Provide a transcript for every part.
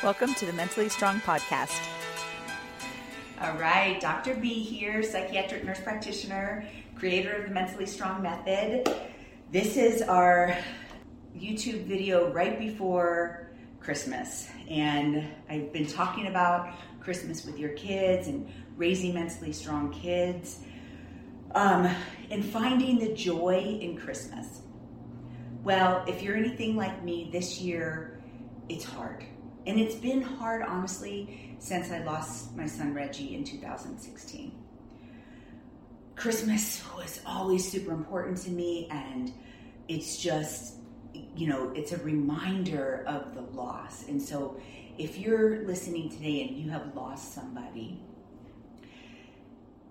Welcome to the Mentally Strong Podcast. All right, Dr. B here, psychiatric nurse practitioner, creator of the Mentally Strong Method. This is our YouTube video right before Christmas. And I've been talking about Christmas with your kids and raising mentally strong kids um, and finding the joy in Christmas. Well, if you're anything like me this year, it's hard. And it's been hard, honestly, since I lost my son Reggie in 2016. Christmas was always super important to me, and it's just, you know, it's a reminder of the loss. And so, if you're listening today and you have lost somebody,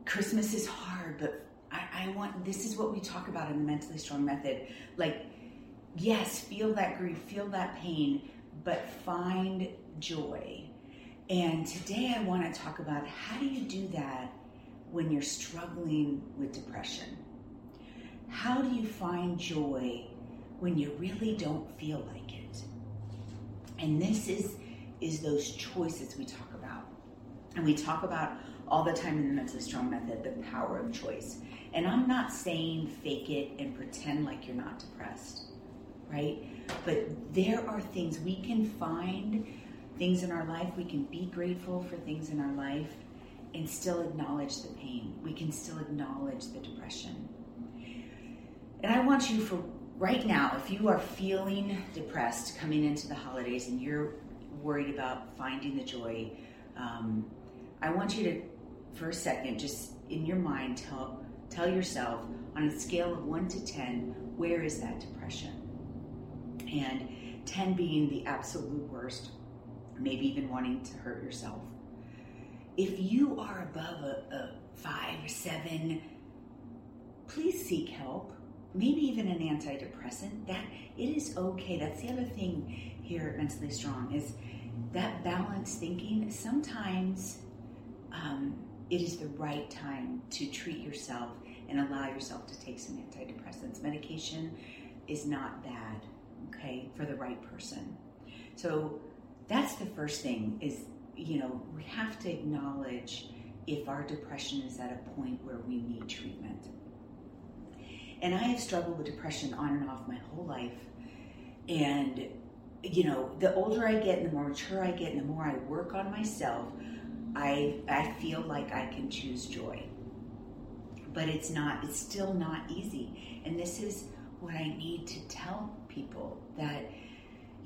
Christmas is hard, but I, I want this is what we talk about in the mentally strong method. Like, yes, feel that grief, feel that pain, but find joy. And today I want to talk about how do you do that when you're struggling with depression? How do you find joy when you really don't feel like it? And this is is those choices we talk about. And we talk about all the time in the mentally strong method the power of choice. And I'm not saying fake it and pretend like you're not depressed, right? But there are things we can find things in our life, we can be grateful for things in our life and still acknowledge the pain. We can still acknowledge the depression. And I want you for right now, if you are feeling depressed coming into the holidays and you're worried about finding the joy, um, I want you to, for a second, just in your mind, tell tell yourself on a scale of one to ten, where is that depression? And ten being the absolute worst, maybe even wanting to hurt yourself. If you are above a, a five or seven, please seek help. Maybe even an antidepressant. That it is okay. That's the other thing here at Mentally Strong is that balanced thinking. Sometimes um, it is the right time to treat yourself and allow yourself to take some antidepressants. Medication is not bad, okay, for the right person. So that's the first thing is you know we have to acknowledge if our depression is at a point where we need treatment. And i have struggled with depression on and off my whole life. And you know the older i get and the more mature i get and the more i work on myself i i feel like i can choose joy. But it's not it's still not easy. And this is what i need to tell people that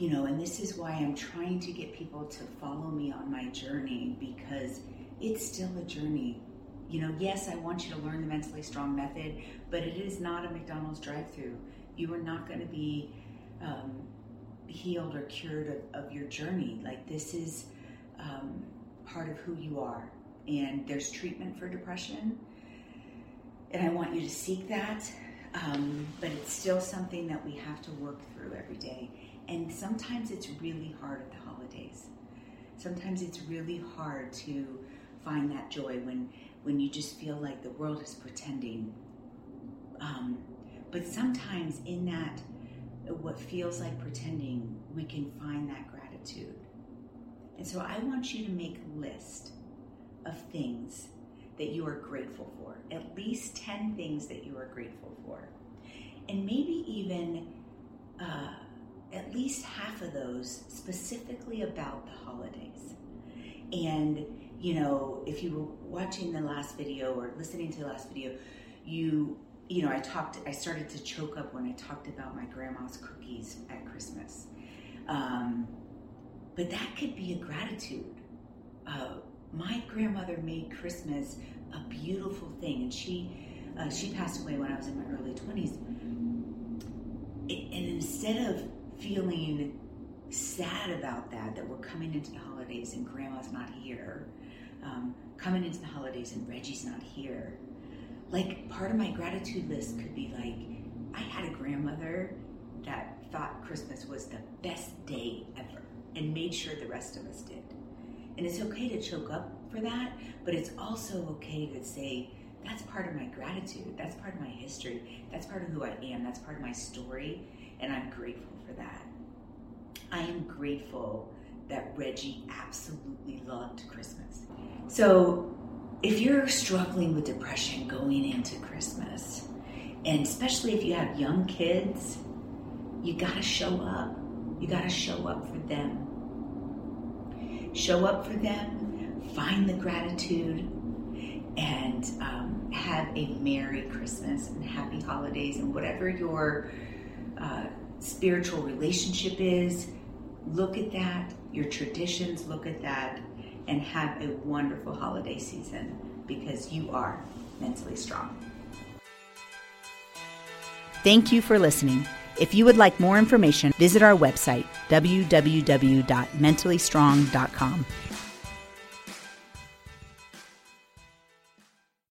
you know, and this is why I'm trying to get people to follow me on my journey because it's still a journey. You know, yes, I want you to learn the mentally strong method, but it is not a McDonald's drive through. You are not going to be um, healed or cured of, of, your journey. Like, this is um, part of who you are. And there's treatment for depression. And I want you to seek that. Um, but it's still something that we have to work through every day. And sometimes it's really hard at the holidays. Sometimes it's really hard to find that joy when when you just feel like the world is pretending. Um, but sometimes in that, what feels like pretending, we can find that gratitude. And so I want you to make a list of things that you are grateful for, at least 10 things that you are grateful for. And maybe even uh, at least half of those specifically about the holidays. And, you know, if you were watching the last video or listening to the last video, you, you know, I talked, I started to choke up when I talked about my grandma's cookies at Christmas. Um, but that could be a gratitude. Uh, my grandmother made Christmas a beautiful thing, and she uh, she passed away when I was in my early twenties. And instead of feeling sad about that, that we're coming into the holidays and grandma's not here, um, coming into the holidays and Reggie's not here. Like, part of my gratitude list could be like, I had a grandmother that thought Christmas was the best day ever and made sure the rest of us did. And it's okay to choke up for that, but it's also okay to say, that's part of my gratitude. That's part of my history. That's part of who I am. That's part of my story. And I'm grateful for that. I am grateful that Reggie absolutely loved Christmas. So if you're struggling with depression going into Christmas, and especially if you have young kids, you got to show up. You got to show up for them. Show up for them, find the gratitude, and um, have a Merry Christmas and Happy Holidays, and whatever your uh, spiritual relationship is, look at that, your traditions, look at that, and have a wonderful holiday season because you are mentally strong. Thank you for listening. If you would like more information, visit our website, www.mentallystrong.com.